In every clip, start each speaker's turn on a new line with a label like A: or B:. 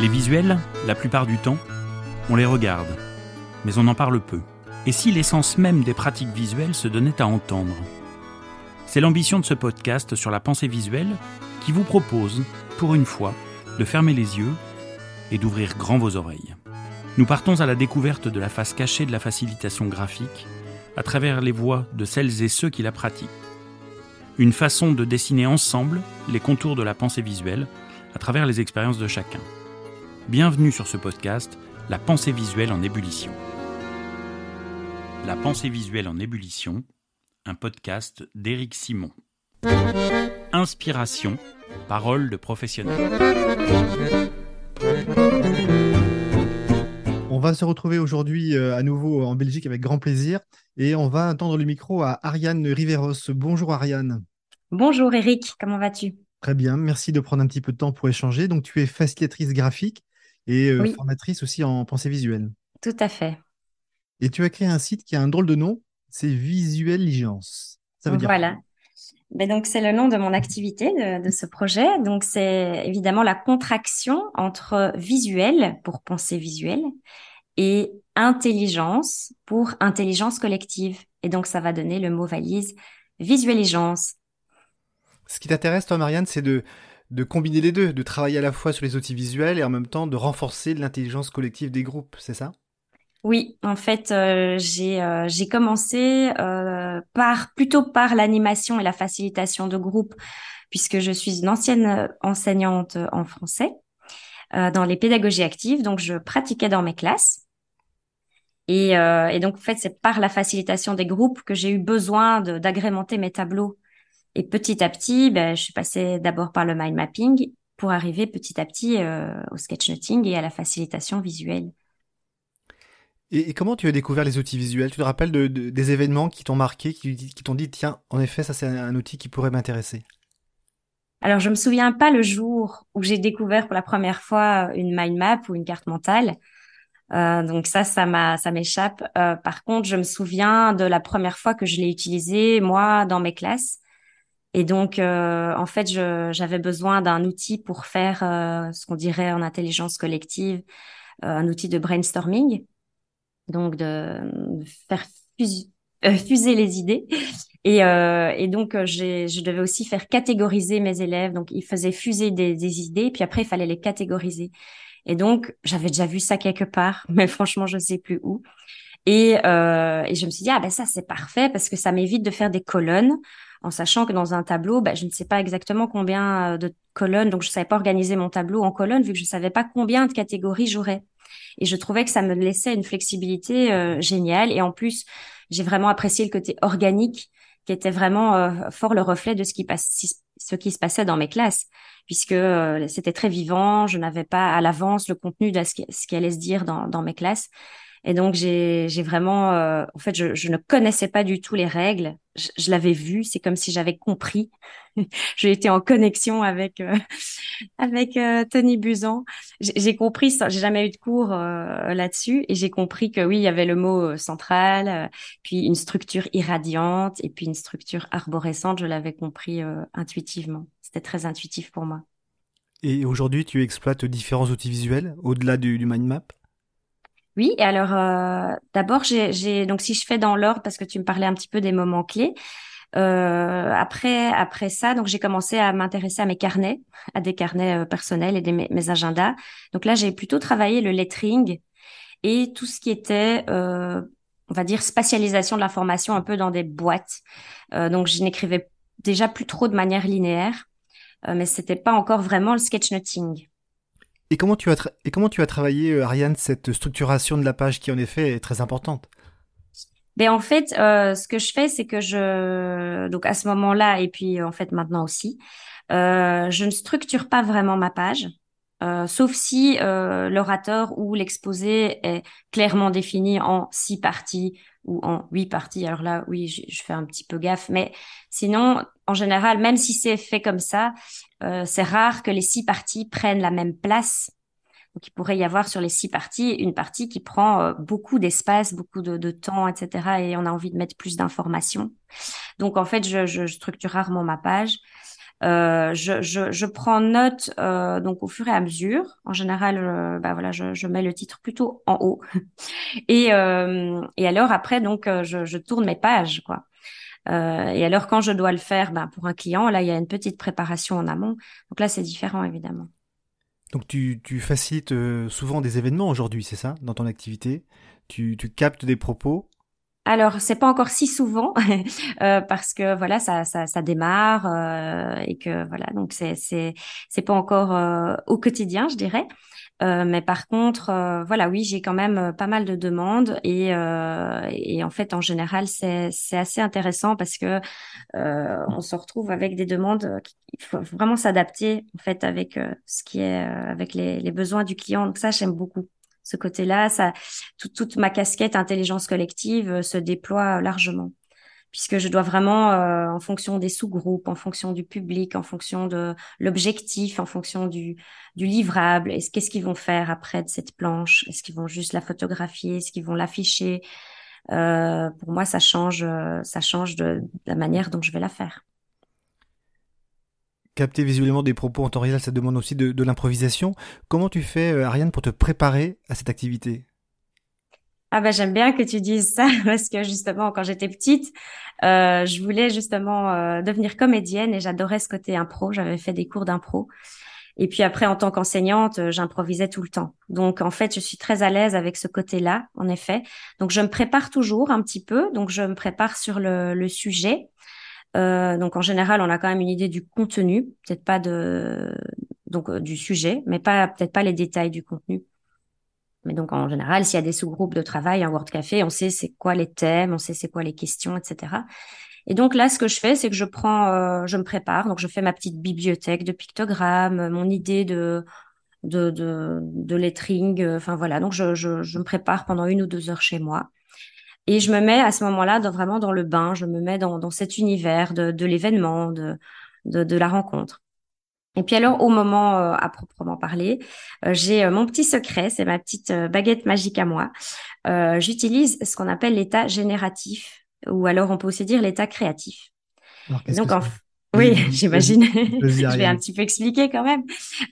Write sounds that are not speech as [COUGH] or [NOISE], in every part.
A: Les visuels, la plupart du temps, on les regarde, mais on en parle peu. Et si l'essence même des pratiques visuelles se donnait à entendre? C'est l'ambition de ce podcast sur la pensée visuelle qui vous propose, pour une fois, de fermer les yeux et d'ouvrir grand vos oreilles. Nous partons à la découverte de la face cachée de la facilitation graphique à travers les voix de celles et ceux qui la pratiquent. Une façon de dessiner ensemble les contours de la pensée visuelle à travers les expériences de chacun. Bienvenue sur ce podcast, La pensée visuelle en ébullition. La pensée visuelle en ébullition, un podcast d'Éric Simon. Inspiration, parole de professionnel.
B: On va se retrouver aujourd'hui euh, à nouveau en Belgique avec grand plaisir et on va attendre le micro à Ariane Riveros. Bonjour Ariane.
C: Bonjour Eric, comment vas-tu?
B: Très bien, merci de prendre un petit peu de temps pour échanger. Donc tu es facilitatrice graphique et euh,
C: Oui.
B: formatrice aussi en pensée visuelle.
C: Tout à fait.
B: Et tu as créé un site qui a un drôle de nom, c'est Visuelligence. Ça veut dire
C: Voilà. Ben donc c'est le nom de mon activité de, de ce projet. Donc c'est évidemment la contraction entre visuel pour pensée visuelle et intelligence pour intelligence collective. Et donc ça va donner le mot valise visualisance.
B: Ce qui t'intéresse, toi, Marianne, c'est de, de combiner les deux, de travailler à la fois sur les outils visuels et en même temps de renforcer l'intelligence collective des groupes, c'est ça?
C: Oui, en fait, euh, j'ai euh, commencé euh, par plutôt par l'animation et la facilitation de groupe, puisque je suis une ancienne euh, enseignante en français dans les pédagogies actives, donc je pratiquais dans mes classes. Et, et donc, en fait, c'est par la facilitation des groupes que j'ai eu besoin d'agrémenter mes tableaux. Et petit à petit, ben, je suis passée d'abord par le mind mapping pour arriver petit à petit euh, au sketchnoting et à la facilitation visuelle.
B: Et, et comment tu as découvert les outils visuels? Tu te rappelles de, de- des événements qui t'ont marqué, qui, qui t'ont dit, tiens, en effet, ça c'est un, un outil qui pourrait m'intéresser?
C: Alors, je me souviens pas le jour où j'ai découvert pour la première fois une mind map ou une carte mentale. Euh, donc ça, ça m'a, ça m'échappe. Euh, par contre, je me souviens de la première fois que je l'ai utilisé moi dans mes classes. Et donc, euh, en fait, j'avais besoin d'un outil pour faire euh, ce qu'on dirait en intelligence collective, euh, un outil de brainstorming, donc de, de faire fus- euh, fuser les idées. Et, euh, et donc, euh, je devais aussi faire catégoriser mes élèves. Donc, ils faisaient fuser des, des idées, puis après, il fallait les catégoriser. Et donc, j'avais déjà vu ça quelque part, [LAUGHS] mais franchement, je sais plus où. Et, euh, et je me suis dit, ah ben ça, c'est parfait parce que ça m'évite de faire des colonnes en sachant que dans un tableau, ben, je ne sais pas exactement combien euh, de colonnes, donc je savais pas organiser mon tableau en colonnes vu que je savais pas combien de catégories j'aurais. Et je trouvais que ça me laissait une flexibilité euh, géniale. Et en plus, j'ai vraiment apprécié le côté organique qui était vraiment euh, fort le reflet de ce qui passe, ce qui se passait dans mes classes, puisque euh, c'était très vivant. Je n'avais pas à l'avance le contenu de ce qui, ce qui allait se dire dans, dans mes classes. Et donc j'ai vraiment, euh, en fait, je, ne connaissais pas du tout les règles. Je, l'avais vu, c'est comme si j'avais compris. [LAUGHS] J'ai été en connexion avec euh, [LAUGHS] avec euh, Tony Buzan. J'ai compris. J'ai jamais eu de cours là-dessus et j'ai compris que oui, il y avait le mot central, puis une structure irradiante et puis une structure arborescente. Je l'avais compris intuitivement. C'était très intuitif pour moi.
B: Et aujourd'hui, tu exploites différents outils visuels au-delà du, du mind map?
C: Oui, et alors euh, d'abord j'ai donc si je fais dans l'ordre parce que tu me parlais un petit peu des moments clés. Euh, après après ça, donc j'ai commencé à m'intéresser à mes carnets, à des carnets euh, personnels et des, mes, agendas. Donc là, j'ai plutôt travaillé le lettering et tout ce qui était euh, on va dire spatialisation de l'information un peu dans des boîtes. Euh, donc je n'écrivais déjà plus trop de manière linéaire, mais c'était pas encore vraiment le sketchnoting.
B: Et comment tu as, comment tu as travaillé, euh, Ariane, cette structuration de la page qui, en effet, est très importante?
C: Ben en fait, euh, ce que je fais, c'est que je donc à ce moment-là et puis en fait maintenant aussi, euh, je ne structure pas vraiment ma page, euh, sauf si euh, l'orateur ou l'exposé est clairement défini en six parties ou en huit parties. Alors là, oui, je, fais un petit peu gaffe, mais sinon, en général, même si c'est fait comme ça, euh, c'est rare que les six parties prennent la même place. Donc, il pourrait y avoir sur les six parties une partie qui prend euh, beaucoup d'espace, beaucoup de, de temps, etc. Et on a envie de mettre plus d'informations. Donc, en fait, je, je structure rarement ma page. Euh, je, je, je, prends note euh, donc au fur et à mesure. En général, euh, bah voilà, je, je, mets le titre plutôt en haut. [LAUGHS] et, euh, et alors après, donc, euh, je, tourne mes pages, quoi. Et alors quand je dois le faire, bah, pour un client, là, il y a une petite préparation en amont. Donc là, c'est différent, évidemment.
B: Donc tu, tu facilites souvent des événements aujourd'hui, c'est ça, dans ton activité? Tu, tu captes des propos
C: alors, c'est pas encore si souvent [LAUGHS] euh, parce que voilà, ça, ça, démarre euh, et que voilà, donc c'est c'est c'est pas encore euh, au quotidien, je dirais. mais par contre, voilà, oui, j'ai quand même pas mal de demandes et et en fait, en général, c'est c'est assez intéressant parce que on se retrouve avec des demandes. Il faut vraiment s'adapter en fait avec ce qui est avec les les besoins du client. Donc ça, j'aime beaucoup ce côté-là, toute ma casquette intelligence collective euh, se déploie largement. Puisque je dois vraiment, euh, en fonction des sous-groupes, en fonction du public, en fonction de l'objectif, en fonction du, livrable, est-ce qu'est-ce qu'ils vont faire après de cette planche? Est-ce qu'ils vont juste la photographier? Est-ce qu'ils vont l'afficher? Euh, Pour moi, ça change, euh, ça change de la manière dont je vais la faire
B: capter visuellement des propos en temps réel, ça demande aussi de, l'improvisation. Comment tu fais, euh, Ariane, pour te préparer à cette activité?
C: Ah bah j'aime bien que tu dises ça [LAUGHS] parce que justement quand j'étais petite, euh, je voulais justement euh, devenir comédienne et j'adorais ce côté impro. J'avais fait des cours d'impro et puis après en tant qu'enseignante, j'improvisais tout le temps. Donc en fait, je suis très à l'aise avec ce côté-là, en effet. Donc je me prépare toujours un petit peu. Donc je me prépare sur le, le sujet. Euh, donc en général, on a quand même une idée du contenu, peut-être pas de donc euh, du sujet, mais pas peut-être pas les détails du contenu. Mais donc en général, s'il y a des sous-groupes de travail, un Word Café, on sait c'est quoi les thèmes, on sait c'est quoi les questions, etc. Et donc là, ce que je fais, c'est que je prends, euh, je me prépare, donc je fais ma petite bibliothèque de pictogrammes, mon idée de de de, lettering, enfin voilà. Donc je je me prépare pendant une ou deux heures chez moi. Et je me mets à ce moment-là vraiment dans le bain, je me mets dans, dans cet univers de, de l'événement, de, de, de, la rencontre. Et puis alors, au moment euh, à proprement parler, euh, j'ai euh, mon petit secret, c'est ma petite baguette magique à moi. J'utilise ce qu'on appelle l'état génératif, ou alors on peut aussi dire l'état créatif.
B: Donc, en,
C: oui, j'imagine. [LAUGHS] je vais un petit peu expliquer quand même.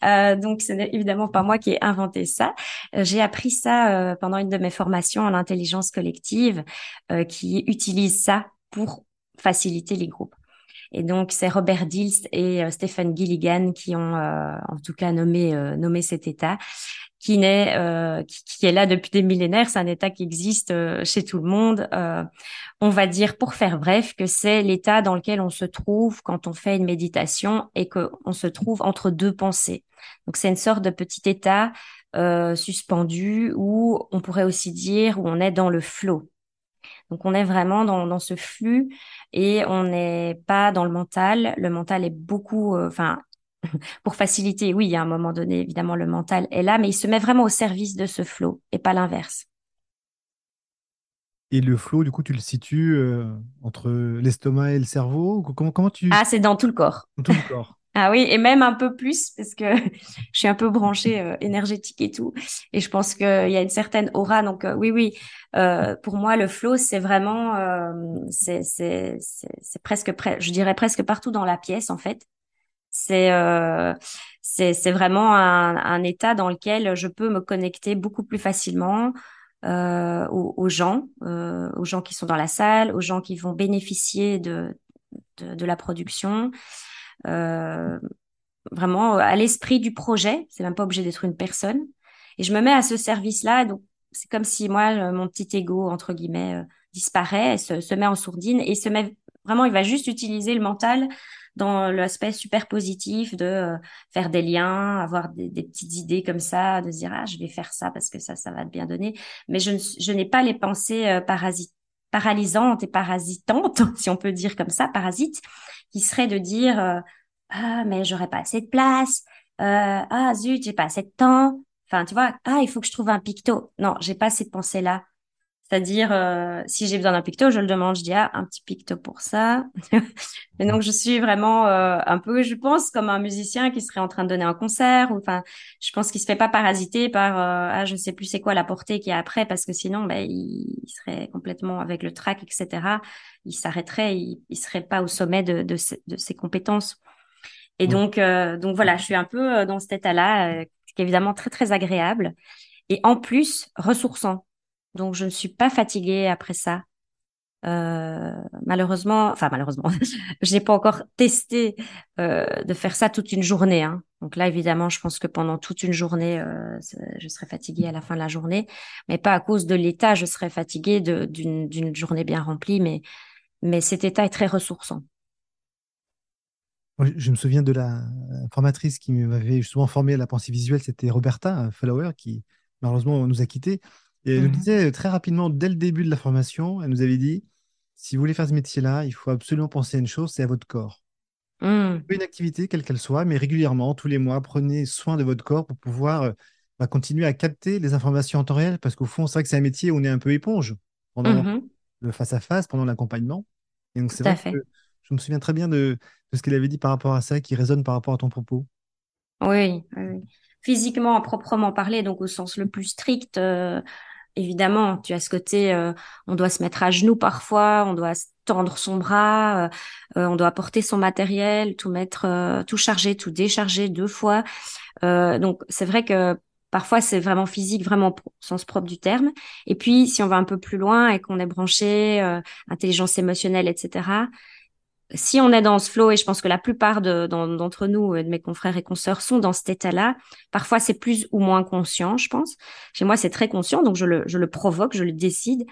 C: Euh, donc, ce n'est évidemment pas moi qui ai inventé ça. Euh, j'ai appris ça euh, pendant une de mes formations en intelligence collective, euh, qui utilise ça pour faciliter les groupes. Et donc, c'est Robert Dilst et Stephen Gilligan qui ont, en tout cas, nommé nommé cet état qui euh, qui, est là depuis des millénaires. C'est un état qui existe euh, chez tout le monde. Euh, on va dire, pour faire bref, que c'est l'état dans lequel on se trouve quand on fait une méditation et qu'on se trouve entre deux pensées. Donc c'est une sorte de petit état suspendu où on pourrait aussi dire où on est dans le flot. Donc on est vraiment dans, dans ce flux et on n'est pas dans le mental. Le mental est beaucoup, enfin [LAUGHS] pour faciliter, oui, a un moment donné, évidemment, le mental est là, mais il se met vraiment au service de ce flot et pas l'inverse.
B: Et le flot, du coup, tu le situes euh, entre l'estomac et le cerveau comment, comment tu...
C: Ah, c'est dans tout le corps.
B: Dans tout le corps. [LAUGHS]
C: ah oui, et même un peu plus, parce que [LAUGHS] je suis un peu branchée euh, énergétique et tout. Et je pense qu'il y a une certaine aura. Donc euh, oui, oui, pour moi, le flow, c'est vraiment... c'est presque, je dirais presque partout dans la pièce, en fait. C'est euh, c'est vraiment un, un, état dans lequel je peux me connecter beaucoup plus facilement euh, aux, aux, gens, euh, aux gens qui sont dans la salle, aux gens qui vont bénéficier de de, de la production. Euh, vraiment à l'esprit du projet. C'est même pas obligé d'être une personne. Et je me mets à ce service-là. Donc c'est comme si moi mon petit ego entre guillemets euh, disparaît, se, se met en sourdine et se met vraiment. Il va juste utiliser le mental dans l'aspect super positif de euh, faire des liens, avoir des, petites idées comme ça, de dire ah je vais faire ça parce que ça ça va te bien donner. Mais je, je n'ai pas les pensées euh, paralysantes et parasitantes, [LAUGHS] si on peut dire comme ça, parasites, qui seraient de dire euh, ah mais j'aurais pas assez de place, ah zut j'ai pas assez de temps. Enfin tu vois ah il faut que je trouve un picto. Non j'ai pas ces pensées là c'est-à-dire, euh, si j'ai besoin d'un picto, je le demande, je dis ah, un petit picto pour ça. [LAUGHS] Et donc je suis vraiment euh, un peu, je pense, comme un musicien qui serait en train de donner un concert. Ou enfin, je pense qu'il se fait pas parasiter par euh, ah je sais plus c'est quoi la portée qu'il y a après parce que sinon ben il, serait complètement avec le track etc. Il s'arrêterait, il, il serait pas au sommet de, de, de ses compétences. Et donc, donc voilà, je suis un peu dans cet état-là, qui est évidemment très très agréable et en plus ressourçant. Donc je ne suis pas fatiguée après ça. Euh, malheureusement, enfin malheureusement, [LAUGHS] j'ai pas encore testé euh, de faire ça toute une journée. Hein. Donc là, évidemment, je pense que pendant toute une journée, euh, je serai fatiguée à la fin de la journée, mais pas à cause de l'état. Je serai fatiguée d'une journée bien remplie, mais mais cet état est très ressourçant.
B: Je me souviens de la formatrice qui m'avait justement formé à la pensée visuelle, c'était Roberta Flower, qui malheureusement nous a quittés. Et elle nous mmh disait très rapidement, dès le début de la formation, elle nous avait dit si vous voulez faire ce métier-là, il faut absolument penser à une chose, c'est à votre corps. Mmh. Une activité, quelle qu'elle soit, mais régulièrement, tous les mois, prenez soin de votre corps pour pouvoir euh, bah, continuer à capter les informations en temps réel, parce qu'au fond, c'est vrai que c'est un métier où on est un peu éponge pendant mmh le face-à-face, pendant l'accompagnement. Et donc, c'est vrai que je me souviens très bien de, ce qu'elle avait dit par rapport à ça, qui résonne par rapport à ton propos.
C: Oui, physiquement, à proprement parler, donc au sens le plus strict, euh, évidemment, tu as ce côté, euh, on doit se mettre à genoux parfois, on doit tendre son bras, euh, euh, on doit porter son matériel, tout mettre, tout charger, tout décharger deux fois. donc c'est vrai que parfois c'est vraiment physique, vraiment au sens propre du terme. Et puis si on va un peu plus loin et qu'on est branché, intelligence émotionnelle, etc si on est dans ce flow, et je pense que la plupart d'entre nous, euh, de mes confrères et consoeurs, sont dans cet état-là, parfois c'est plus ou moins conscient, je pense. Chez moi, c'est très conscient, donc je le, provoque, je le décide.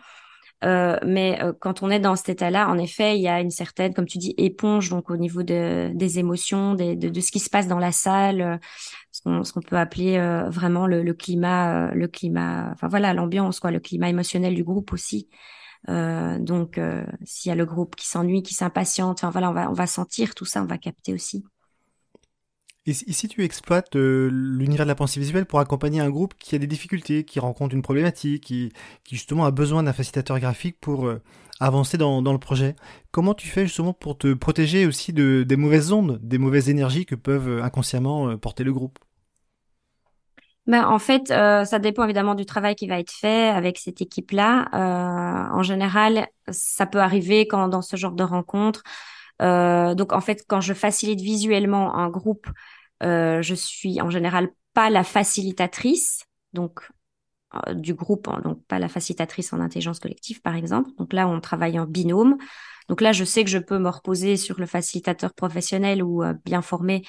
C: Euh, mais euh, quand on est dans cet état-là, en effet, il y a une certaine, comme tu dis, éponge, donc au niveau de, des émotions, de, de, ce qui se passe dans la salle, ce qu'on peut appeler vraiment le, le climat, le climat, enfin voilà, l'ambiance, quoi, le climat émotionnel du groupe aussi. Euh, donc, euh, s'il y a le groupe qui s'ennuie, qui s'impatiente, enfin voilà, on va, sentir tout ça, on va capter aussi.
B: Et si tu exploites euh, l'univers de la pensée visuelle pour accompagner un groupe qui a des difficultés, qui rencontre une problématique, qui, justement a besoin d'un facilitateur graphique pour avancer dans, dans, le projet, comment tu fais justement pour te protéger aussi de, des mauvaises ondes, des mauvaises énergies que peuvent inconsciemment porter le groupe?
C: Ben, en fait, euh, ça dépend évidemment du travail qui va être fait avec cette équipe-là. Euh, en général, ça peut arriver quand dans ce genre de rencontre. Euh, donc, en fait, quand je facilite visuellement un groupe, je suis en général pas la facilitatrice, donc du groupe, donc pas la facilitatrice en intelligence collective, par exemple. Donc là, on travaille en binôme. Donc là, je sais que je peux me reposer sur le facilitateur professionnel ou bien formé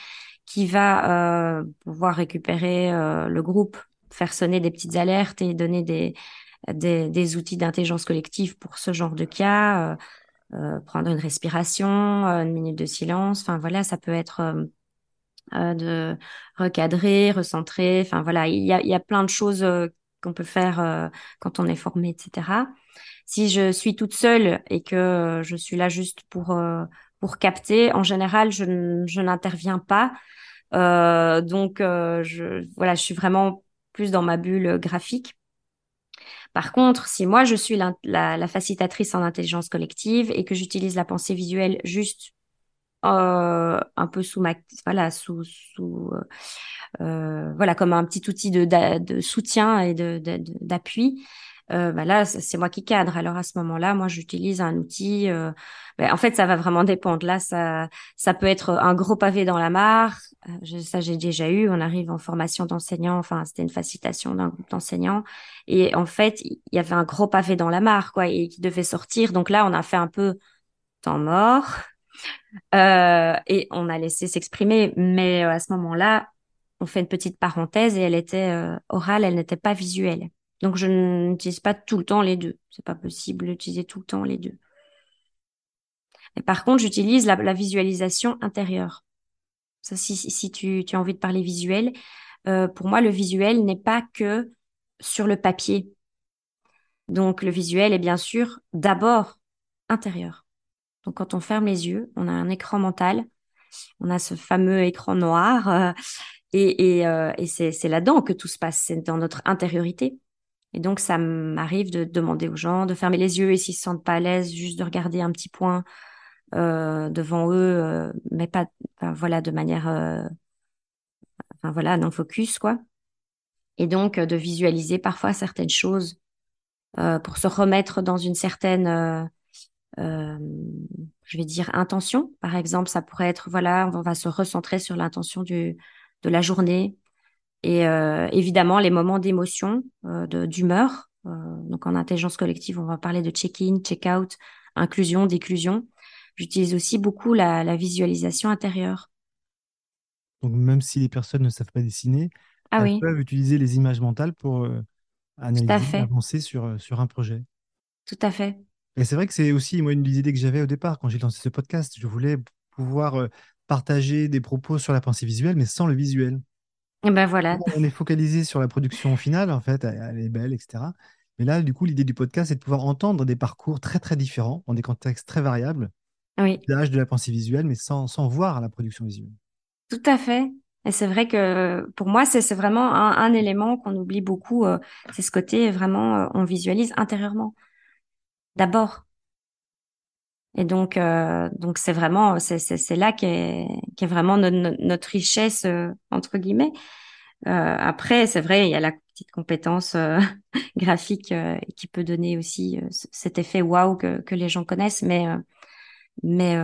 C: qui va euh, pouvoir récupérer euh, le groupe, faire sonner des petites alertes et donner des, des, des outils d'intelligence collective pour ce genre de cas, euh, euh prendre une respiration, une minute de silence, enfin voilà, ça peut être de recadrer, recentrer, enfin voilà, il y a, il y a plein de choses qu'on peut faire quand on est formé, etc. Si je suis toute seule et que je suis là juste pour pour capter, en général, je, je n'interviens pas euh, donc, euh, je, voilà, je suis vraiment plus dans ma bulle graphique. Par contre, si moi je suis la, facilitatrice en intelligence collective et que j'utilise la pensée visuelle juste euh, un peu sous ma voilà sous sous voilà comme un petit outil de, de, soutien et de d'appui euh, bah là, c'est moi qui cadre. Alors à ce moment-là, moi, j'utilise un outil. Euh, bah, en fait, ça va vraiment dépendre. Là, ça, ça peut être un gros pavé dans la mare. Euh, ça, j'ai déjà eu. On arrive en formation d'enseignants. Enfin, c'était une facilitation d'un groupe d'enseignants. Et en fait, il y avait un gros pavé dans la mare, quoi, et qui devait sortir. Donc là, on a fait un peu temps mort. Euh, et on a laissé s'exprimer. Mais à ce moment-là, on fait une petite parenthèse et elle était orale, elle n'était pas visuelle. Donc je n'utilise pas tout le temps les deux. C'est pas possible d'utiliser tout le temps les deux. Mais par contre, j'utilise la, visualisation intérieure. Ça, si, tu, as envie de parler visuel, euh, pour moi, le visuel n'est pas que sur le papier. Donc le visuel est bien sûr d'abord intérieur. Donc quand on ferme les yeux, on a un écran mental, on a ce fameux écran noir, euh, et, euh, et c'est là-dedans que tout se passe, c'est dans notre intériorité. Et donc, ça m'arrive de demander aux gens de fermer les yeux et s'ils se sentent pas à l'aise, juste de regarder un petit point euh, devant eux, euh, mais pas, voilà, de manière, euh, enfin voilà, non focus quoi. Et donc de visualiser parfois certaines choses pour se remettre dans une certaine je vais dire intention. Par exemple, ça pourrait être voilà, on va se recentrer sur l'intention du de la journée et évidemment les moments d'émotion, d'humeur. donc en intelligence collective, on va parler de check-in, check-out, inclusion, déclusion. J'utilise aussi beaucoup la, la visualisation intérieure.
B: Donc même si les personnes ne savent pas dessiner,
C: ah
B: elles peuvent utiliser les images mentales pour euh, analyser, avancer sur, euh, sur un projet.
C: Tout à fait.
B: Et c'est vrai que c'est aussi moi une des idées que j'avais au départ quand j'ai lancé ce podcast. Je voulais pouvoir euh, partager des propos sur la pensée visuelle, mais sans le visuel.
C: Et ben voilà.
B: On est focalisé sur la production finale, en fait, elle est belle, etc. Mais là, du coup, l'idée du podcast, c'est de pouvoir entendre des parcours très, très différents, dans des contextes très variables,
C: oui.
B: l'âge de la pensée visuelle, mais sans, sans voir la production visuelle.
C: Tout à fait. Et c'est vrai que pour moi, c'est vraiment un, élément qu'on oublie beaucoup. Euh, c'est ce côté vraiment, euh, on visualise intérieurement. D'abord. Et donc, euh, donc c'est vraiment, c'est là qu'est est vraiment notre richesse entre guillemets. après, c'est vrai, il y a la petite compétence [LAUGHS] graphique qui peut donner aussi cet effet waouh que, que les gens connaissent, mais mais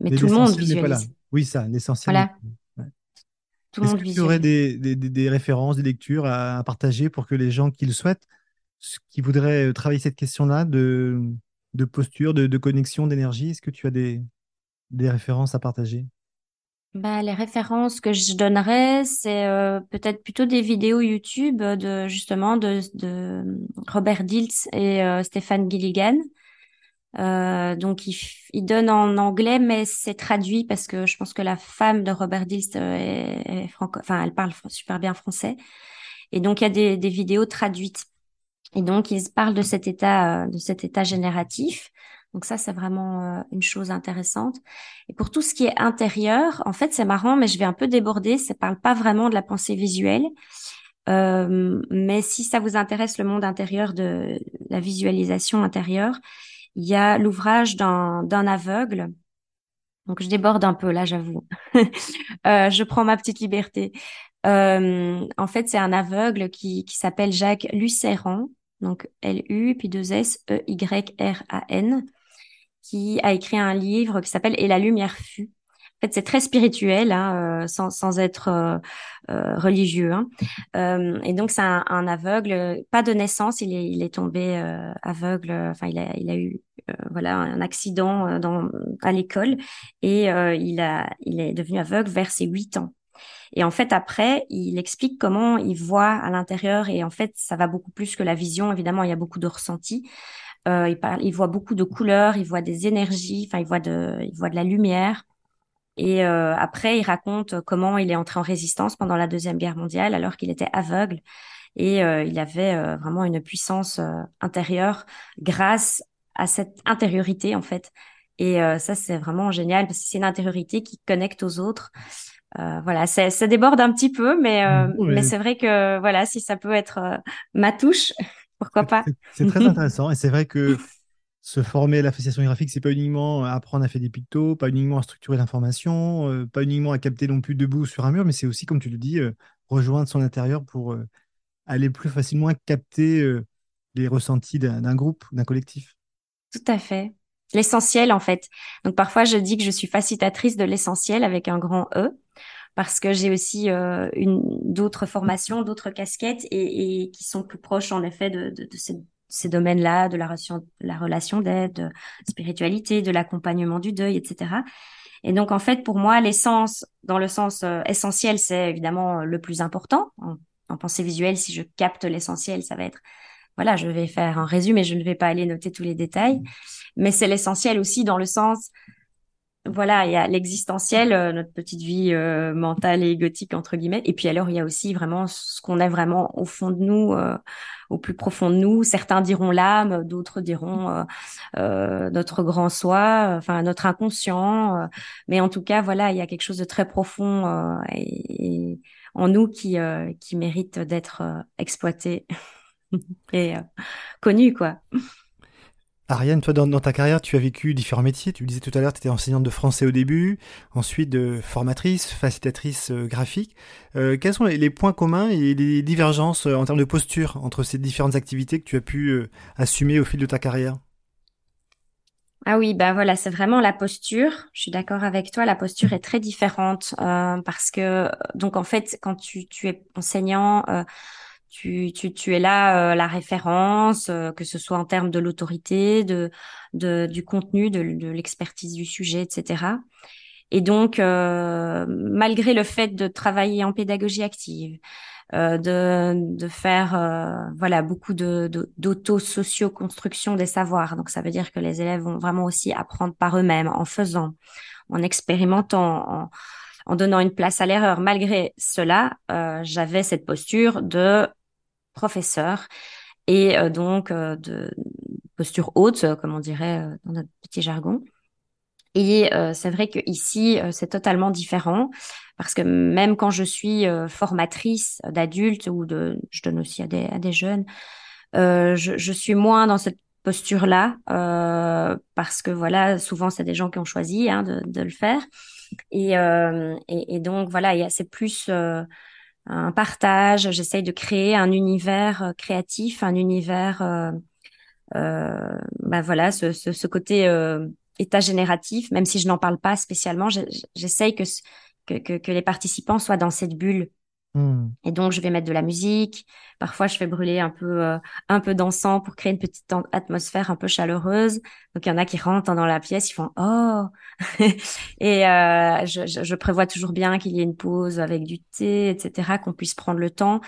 C: mais, tout le monde visualise.
B: Oui, ça, l'essentiel.
C: Voilà.
B: Est-ce que tu aurais des, des, des, références, des lectures à, partager pour que les gens qui le souhaitent, qui voudraient euh, travailler cette question-là de, de posture, de, de connexion, d'énergie, est-ce que tu as des, des références à partager?
C: Bah, les références que je donnerais, c'est euh, peut-être plutôt des vidéos YouTube de justement de, de Robert Diltz et euh, Stéphane Gilligan. Euh, donc il, il, donne en anglais, mais c'est traduit parce que je pense que la femme de Robert Dilst euh, est, enfin elle parle super bien français. Et donc il y a des, des vidéos traduites. Et donc ils parlent de cet état, euh, de cet état génératif. Donc ça c'est vraiment une chose intéressante. Et pour tout ce qui est intérieur, en fait c'est marrant, mais je vais un peu déborder. Ça parle pas vraiment de la pensée visuelle. Euh, mais si ça vous intéresse le monde intérieur de la visualisation intérieure, il y a l'ouvrage d'un aveugle. Donc je déborde un peu là, j'avoue. [LAUGHS] euh, je prends ma petite liberté. Euh, en fait, c'est un aveugle qui, qui s'appelle Jacques Lucéran, donc L-U, puis deux S, E-Y-R-A-N, qui a écrit un livre qui s'appelle Et la lumière fut fait, c'est très spirituel, hein, euh, sans, être euh, euh, religieux. Hein. et donc, c'est un, aveugle, pas de naissance, il est, tombé aveugle. Enfin, il a, eu voilà un accident dans, à l'école et il a, il est devenu aveugle vers ses huit ans. Et en fait, après, il explique comment il voit à l'intérieur. Et en fait, ça va beaucoup plus que la vision. Évidemment, il y a beaucoup de ressentis. Euh, il, parle, il voit beaucoup de couleurs, il voit des énergies, enfin, il voit de, il voit de la lumière. Et euh, après, il raconte comment il est entré en résistance pendant la Deuxième Guerre mondiale alors qu'il était aveugle. Et euh, il avait euh, vraiment une puissance intérieure grâce à cette intériorité, en fait. Et ça, c'est vraiment génial parce que c'est une intériorité qui connecte aux autres. Voilà, ça déborde un petit peu, mais, mmh, mais c'est vrai que voilà, si ça peut être ma touche, [LAUGHS] pourquoi pas.
B: C'est très [LAUGHS] intéressant et c'est vrai que se former à l'association graphique, c'est pas uniquement apprendre à faire des pictos, pas uniquement à structurer l'information, euh, pas uniquement à capter non plus debout sur un mur, mais c'est aussi, comme tu le dis, euh, rejoindre son intérieur pour euh, aller plus facilement capter les ressentis d'un groupe, d'un collectif.
C: Tout à fait. L'essentiel, en fait. Donc parfois, je dis que je suis facilitatrice de l'essentiel avec un grand E parce que j'ai aussi une d'autres formations, d'autres casquettes et, qui sont plus proches en effet de, de, de cette ces domaines-là, de la relation, la relation d'aide, de spiritualité, de l'accompagnement du deuil, etc. Et donc, en fait, pour moi, l'essence, dans le sens euh, essentiel, c'est évidemment le plus important. En, en pensée visuelle, si je capte l'essentiel, ça va être, voilà, je vais faire un résumé, je ne vais pas aller noter tous les détails, mais c'est l'essentiel aussi dans le sens, voilà, il y a l'existentiel, euh, notre petite vie euh, mentale et égotique entre guillemets, et puis alors il y a aussi vraiment ce qu'on est vraiment au fond de nous, euh, au plus profond de nous. Certains diront l'âme, d'autres diront notre grand soi, enfin notre inconscient, mais en tout cas voilà, il y a quelque chose de très profond et, en nous qui qui mérite d'être exploité [LAUGHS] et connu quoi.
B: Ariane, toi, dans, ta carrière, tu as vécu différents métiers. Tu le disais tout à l'heure, tu étais enseignante de français au début, ensuite de formatrice, facilitatrice euh, graphique. Euh, quels sont les, points communs et les divergences euh, en termes de posture entre ces différentes activités que tu as pu assumer au fil de ta carrière?
C: Ah oui, bah voilà, c'est vraiment la posture. Je suis d'accord avec toi, la posture est très différente parce que donc en fait, quand tu, es enseignant, tu, tu, tu es là euh, la référence, euh, que ce soit en termes de l'autorité, de, de du contenu, de, de l'expertise du sujet, etc. Et donc, euh, malgré le fait de travailler en pédagogie active, euh, de, de faire euh, voilà beaucoup de d'auto-socio-construction des savoirs. Donc ça veut dire que les élèves vont vraiment aussi apprendre par eux-mêmes, en faisant, en expérimentant, en, en donnant une place à l'erreur. Malgré cela, euh, j'avais cette posture de professeur et euh, donc euh, de posture haute, comme on dirait dans notre petit jargon. Et euh, c'est vrai que ici euh, c'est totalement différent parce que même quand je suis euh, formatrice d'adultes ou je donne aussi à des, jeunes, je, suis moins dans cette posture-là parce que voilà, souvent c'est des gens qui ont choisi hein, de, le faire. Et, et donc voilà, c'est plus un partage. J'essaye de créer un univers créatif, un univers, euh, bah voilà, ce, ce, côté état génératif, même si je n'en parle pas spécialement, j'essaye que, que, que, les participants soient dans cette bulle. Hmm. Et donc, je vais mettre de la musique. Parfois, je fais brûler un peu, euh, un peu d'encens pour créer une petite atmosphère un peu chaleureuse. Donc, il y en a qui rentrent dans la pièce, ils font oh. [LAUGHS] et euh, je, je, prévois toujours bien qu'il y ait une pause avec du thé, etc., qu'on puisse prendre le temps.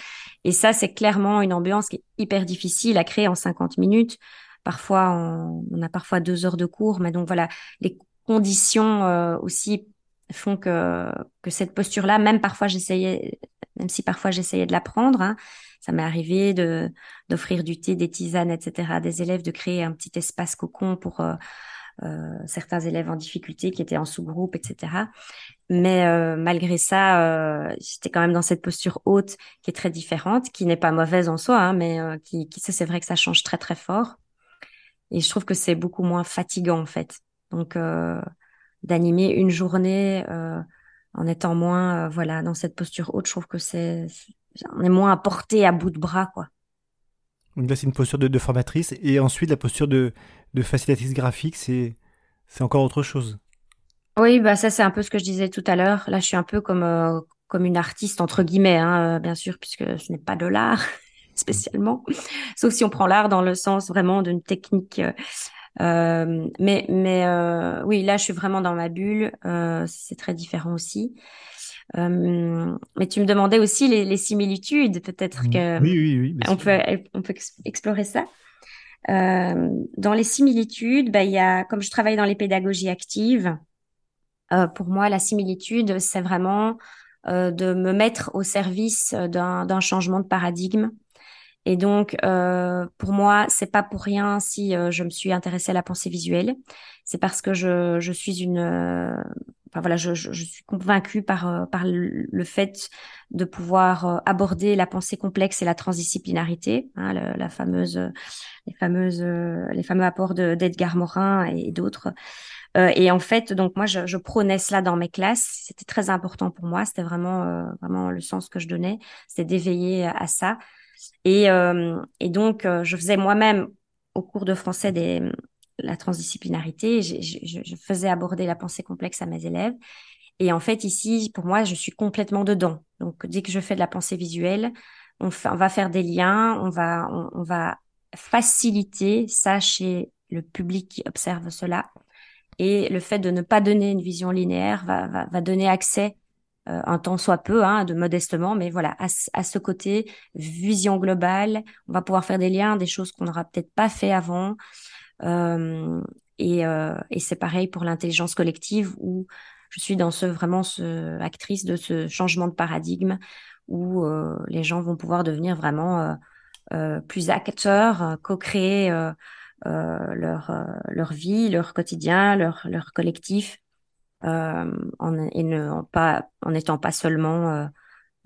C: Et ça, c'est clairement une ambiance qui est hyper difficile à créer en 50 minutes. Parfois, on, a parfois deux heures de cours, mais donc voilà, les conditions euh, aussi font que que cette posture-là, même parfois j'essayais, même si parfois j'essayais de l'apprendre, hein, ça m'est arrivé de d'offrir du thé, des tisanes, etc. à des élèves, de créer un petit espace cocon pour euh, euh, certains élèves en difficulté qui étaient en sous-groupe, etc. Mais euh, malgré ça, euh, j'étais quand même dans cette posture haute qui est très différente, qui n'est pas mauvaise en soi, hein, mais qui, qui c'est vrai que ça change très très fort. Et je trouve que c'est beaucoup moins fatigant en fait. Donc d'animer une journée en étant moins euh, voilà dans cette posture haute, je trouve que c'est on est moins à porter à bout de bras quoi.
B: Donc là c'est une posture de, de, formatrice et ensuite la posture de, de facilitatrice graphique c'est c'est encore autre chose.
C: Oui bah ça c'est un peu ce que je disais tout à l'heure. Là je suis un peu comme euh, comme une artiste entre guillemets hein, bien sûr puisque ce n'est pas de l'art. [LAUGHS] spécialement, sauf si on prend l'art dans le sens vraiment d'une technique. Euh, mais mais euh, oui, là, je suis vraiment dans ma bulle. Euh, c'est très différent aussi. Euh, mais tu me demandais aussi les, les similitudes, peut-être mmh. que
B: oui, oui, oui,
C: on peut on peut explorer ça. Euh, dans les similitudes, bah, il y a, comme je travaille dans les pédagogies actives, pour moi, la similitude, c'est vraiment de me mettre au service d'un changement de paradigme et donc, euh, pour moi, c'est pas pour rien si euh, je me suis intéressée à la pensée visuelle. C'est parce que je, je suis une, euh, enfin voilà, je, je, suis convaincue par euh, par le fait de pouvoir aborder la pensée complexe et la transdisciplinarité, hein, la fameuse, les fameuses, les fameux apports d'Edgar Morin et, d'autres. et en fait, donc moi, je, je prônais cela dans mes classes. C'était très important pour moi. C'était vraiment, vraiment le sens que je donnais. C'était d'éveiller à ça. Et, euh, et donc, euh, je faisais moi-même au cours de français des, la transdisciplinarité. Je, faisais aborder la pensée complexe à mes élèves. Et en fait, ici, pour moi, je suis complètement dedans. Donc, dès que je fais de la pensée visuelle, on, va faire des liens, on va, faciliter ça chez le public qui observe cela. Et le fait de ne pas donner une vision linéaire va donner accès euh, un temps soit peu, hein, de modestement, mais voilà, à, à, ce côté vision globale, on va pouvoir faire des liens, des choses qu'on n'aura peut-être pas fait avant. Euh, et, euh, et c'est pareil pour l'intelligence collective où je suis dans ce vraiment ce actrice de ce changement de paradigme où euh, les gens vont pouvoir devenir vraiment euh, plus acteurs, co-créer leur leur vie, leur quotidien, leur leur collectif euh, en, et ne, pas, en n'étant pas seulement euh,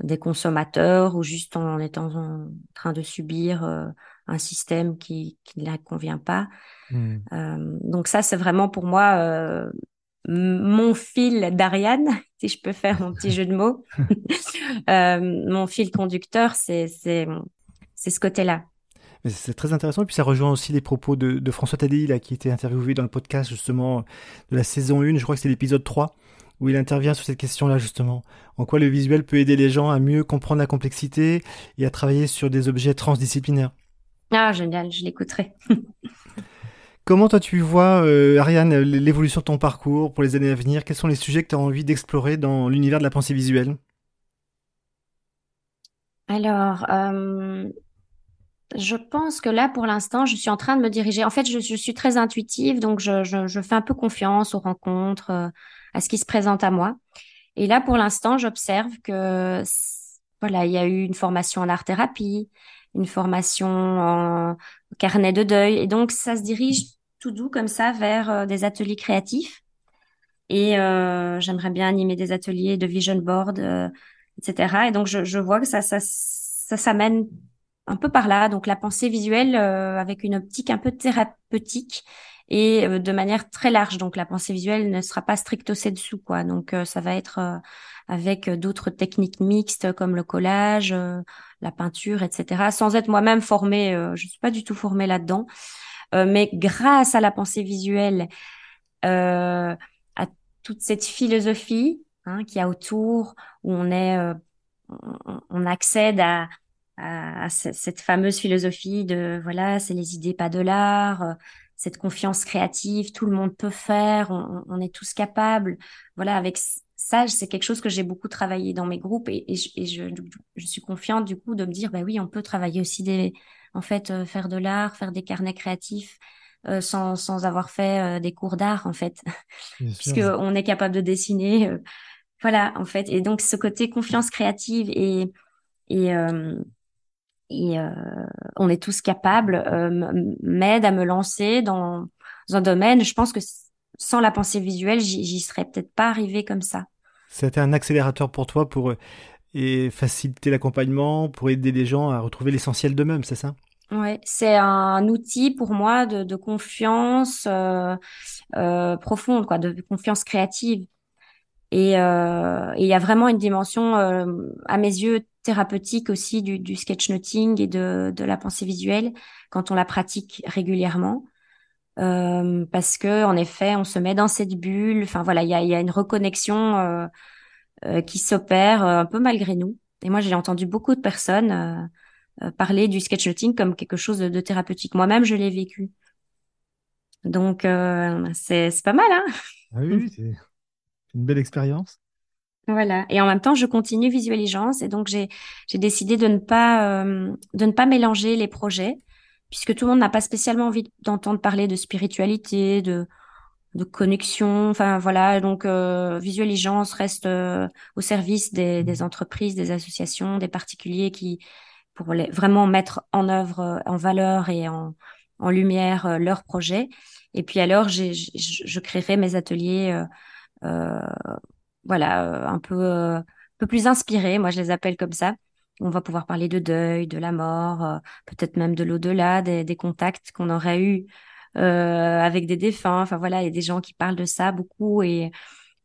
C: des consommateurs ou juste en étant en train de subir euh, un système qui, qui ne leur convient pas. Hmm. Euh, donc ça, c'est vraiment pour moi euh, mon fil d'Ariane, [LAUGHS] si je peux faire mon petit jeu de mots. [LAUGHS] [LAUGHS] mon fil conducteur, c'est c'est c'est ce côté-là.
B: C'est très intéressant. Et puis ça rejoint aussi les propos de, François Tadei, là, qui était interviewé dans le podcast justement de la saison 1, je crois que c'est l'épisode 3, où il intervient sur cette question-là justement. En quoi le visuel peut aider les gens à mieux comprendre la complexité et à travailler sur des objets transdisciplinaires?
C: Ah, génial, je l'écouterai. [LAUGHS]
B: Comment toi tu vois, euh, Ariane, l'évolution de ton parcours pour les années à venir? Quels sont les sujets que tu as envie d'explorer dans l'univers de la pensée visuelle?
C: Alors, euh, je pense que là, pour l'instant, je suis en train de me diriger. En fait, je, suis très intuitive, donc je, fais un peu confiance aux rencontres, euh, à ce qui se présente à moi. Et là, pour l'instant, j'observe que voilà, il y a eu une formation en art-thérapie, une formation en carnet de deuil, et donc ça se dirige tout doux comme ça vers euh, des ateliers créatifs. Et euh, j'aimerais bien animer des ateliers de vision board, etc. Et donc je, je vois que ça, ça, ça s'amène un peu par là. Donc la pensée visuelle euh, avec une optique un peu thérapeutique et euh, de manière très large. Donc la pensée visuelle ne sera pas stricto dessous quoi. Donc euh, ça va être avec d'autres techniques mixtes comme le collage, la peinture, etc. Sans être moi-même formée, je suis pas du tout formée là-dedans, mais grâce à la pensée visuelle, à toute cette philosophie hein, qui a autour, où on est, on accède à à, cette fameuse philosophie de voilà, c'est les idées, pas de l'art, euh, cette confiance créative, tout le monde peut faire, on, est tous capables. Voilà, avec ça, c'est quelque chose que j'ai beaucoup travaillé dans mes groupes et, je, je, suis confiante du coup de me dire, bah oui, on peut travailler aussi des, en fait, euh, faire de l'art, faire des carnets créatifs. Euh, sans, sans avoir fait des cours d'art en fait [LAUGHS] puisque on est capable de dessiner voilà en fait et donc ce côté confiance créative et et et euh, on est tous capables, euh, m'aide à me lancer dans, un domaine. Je pense que sans la pensée visuelle, j'y serais peut-être pas arrivée comme ça.
B: C'était un accélérateur pour toi pour euh, et faciliter l'accompagnement, pour aider les gens à retrouver l'essentiel d'eux-mêmes, c'est ça?
C: Ouais, c'est un outil pour moi de, de confiance euh, profonde, quoi, de confiance créative. Et euh, il y a vraiment une dimension, euh, à mes yeux, thérapeutique aussi du, du sketchnoting et de, de la pensée visuelle quand on la pratique régulièrement. Euh, parce que en effet, on se met dans cette bulle. Enfin voilà, il y a, y a une reconnexion euh, euh, qui s'opère un peu malgré nous. Et moi, j'ai entendu beaucoup de personnes parler du sketchnoting comme quelque chose de, thérapeutique. Moi-même, je l'ai vécu. Donc, c'est pas mal, hein?
B: Ah oui, une belle expérience.
C: Voilà. Et en même temps, je continue visualisance et donc j'ai j'ai décidé de ne pas euh, de ne pas mélanger les projets puisque tout le monde n'a pas spécialement envie d'entendre parler de spiritualité, de de connexion. Enfin voilà. Donc euh, visualisance reste euh, au service des, des entreprises, des associations, des particuliers qui pour les, vraiment mettre en œuvre, en valeur et en en lumière leurs projets. Et puis alors, je créerai mes ateliers euh, voilà, euh, un peu, euh, un peu plus inspirés. Moi, je les appelle comme ça. On va pouvoir parler de deuil, de la mort, euh, peut-être même de l'au-delà, des, des contacts qu'on aurait eu euh, avec des défunts. Enfin voilà, il y a des gens qui parlent de ça beaucoup et,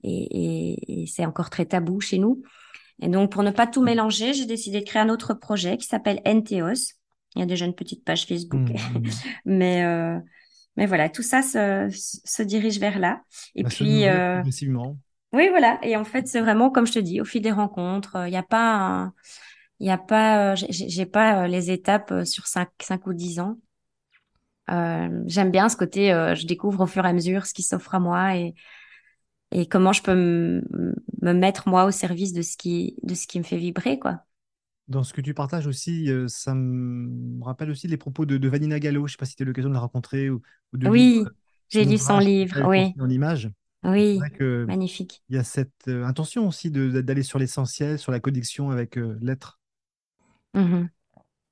C: et, et, c'est encore très tabou chez nous. Et donc, pour ne pas tout mélanger, j'ai décidé de créer un autre projet qui s'appelle NTOS. Il y a déjà une petite page Facebook, mmh, mmh. [LAUGHS] mais euh, mais voilà, tout ça se, se dirige vers là. Et bah, puis, euh, oui, voilà. Et en fait, c'est vraiment, comme je te dis, au fil des rencontres, il n'y a pas, il y a pas, j'ai pas euh, les étapes euh, sur 5, cinq ou 10 ans. Euh, j'aime bien ce côté, je découvre au fur et à mesure ce qui s'offre à moi et, et comment je peux me mettre moi au service de ce qui, de ce qui me fait vibrer, quoi.
B: Dans ce que tu partages aussi, ça me rappelle aussi les propos de, Vanina Gallo. Je ne sais pas si tu as l'occasion de la rencontrer ou,
C: de Oui, j'ai lu son livre, oui.
B: En image.
C: Oui, magnifique.
B: Il y a cette euh, intention aussi d'aller sur l'essentiel, sur la connexion avec euh, l'être.
C: Mmh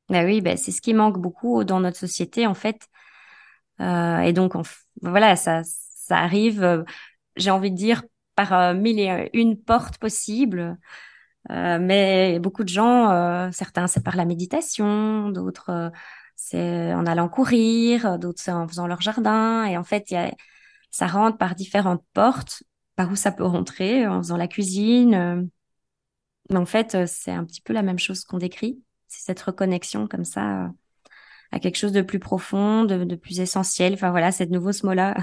C: bah oui, bah, c'est ce qui manque beaucoup dans notre société en fait. Et donc voilà, ça, ça arrive, j'ai envie de dire, par mille et une portes possibles. Mais beaucoup de gens, certains c'est par la méditation, d'autres c'est en allant courir, d'autres c'est en faisant leur jardin. Et en fait, y a ça rentre par différentes portes, par où ça peut rentrer, en faisant la cuisine. Euh. Mais en fait, euh, c'est un petit peu la même chose qu'on décrit. C'est cette reconnexion comme ça, euh, à quelque chose de plus profond, de, de plus essentiel. Enfin voilà, c'est de nouveau ce mot-là.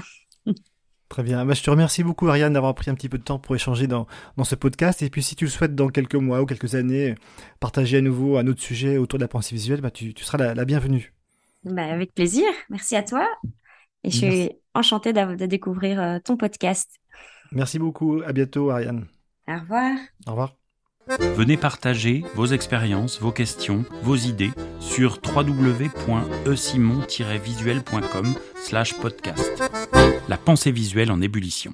C: [LAUGHS]
B: Très bien. Bah, je te remercie beaucoup, Ariane, d'avoir pris un petit peu de temps pour échanger dans, dans ce podcast. Et puis, si tu le souhaites, dans quelques mois ou quelques années, partager à nouveau un autre sujet autour de la pensée visuelle, bah, tu, tu seras la, la bienvenue.
C: Bah, avec plaisir. Merci à toi. Et je suis enchantée de découvrir euh, ton podcast.
B: Merci beaucoup. À bientôt, Ariane.
C: Au revoir.
B: Au revoir.
A: Venez partager vos expériences, vos questions, vos idées sur www.esimon-visuel.com/podcast. La pensée visuelle en ébullition.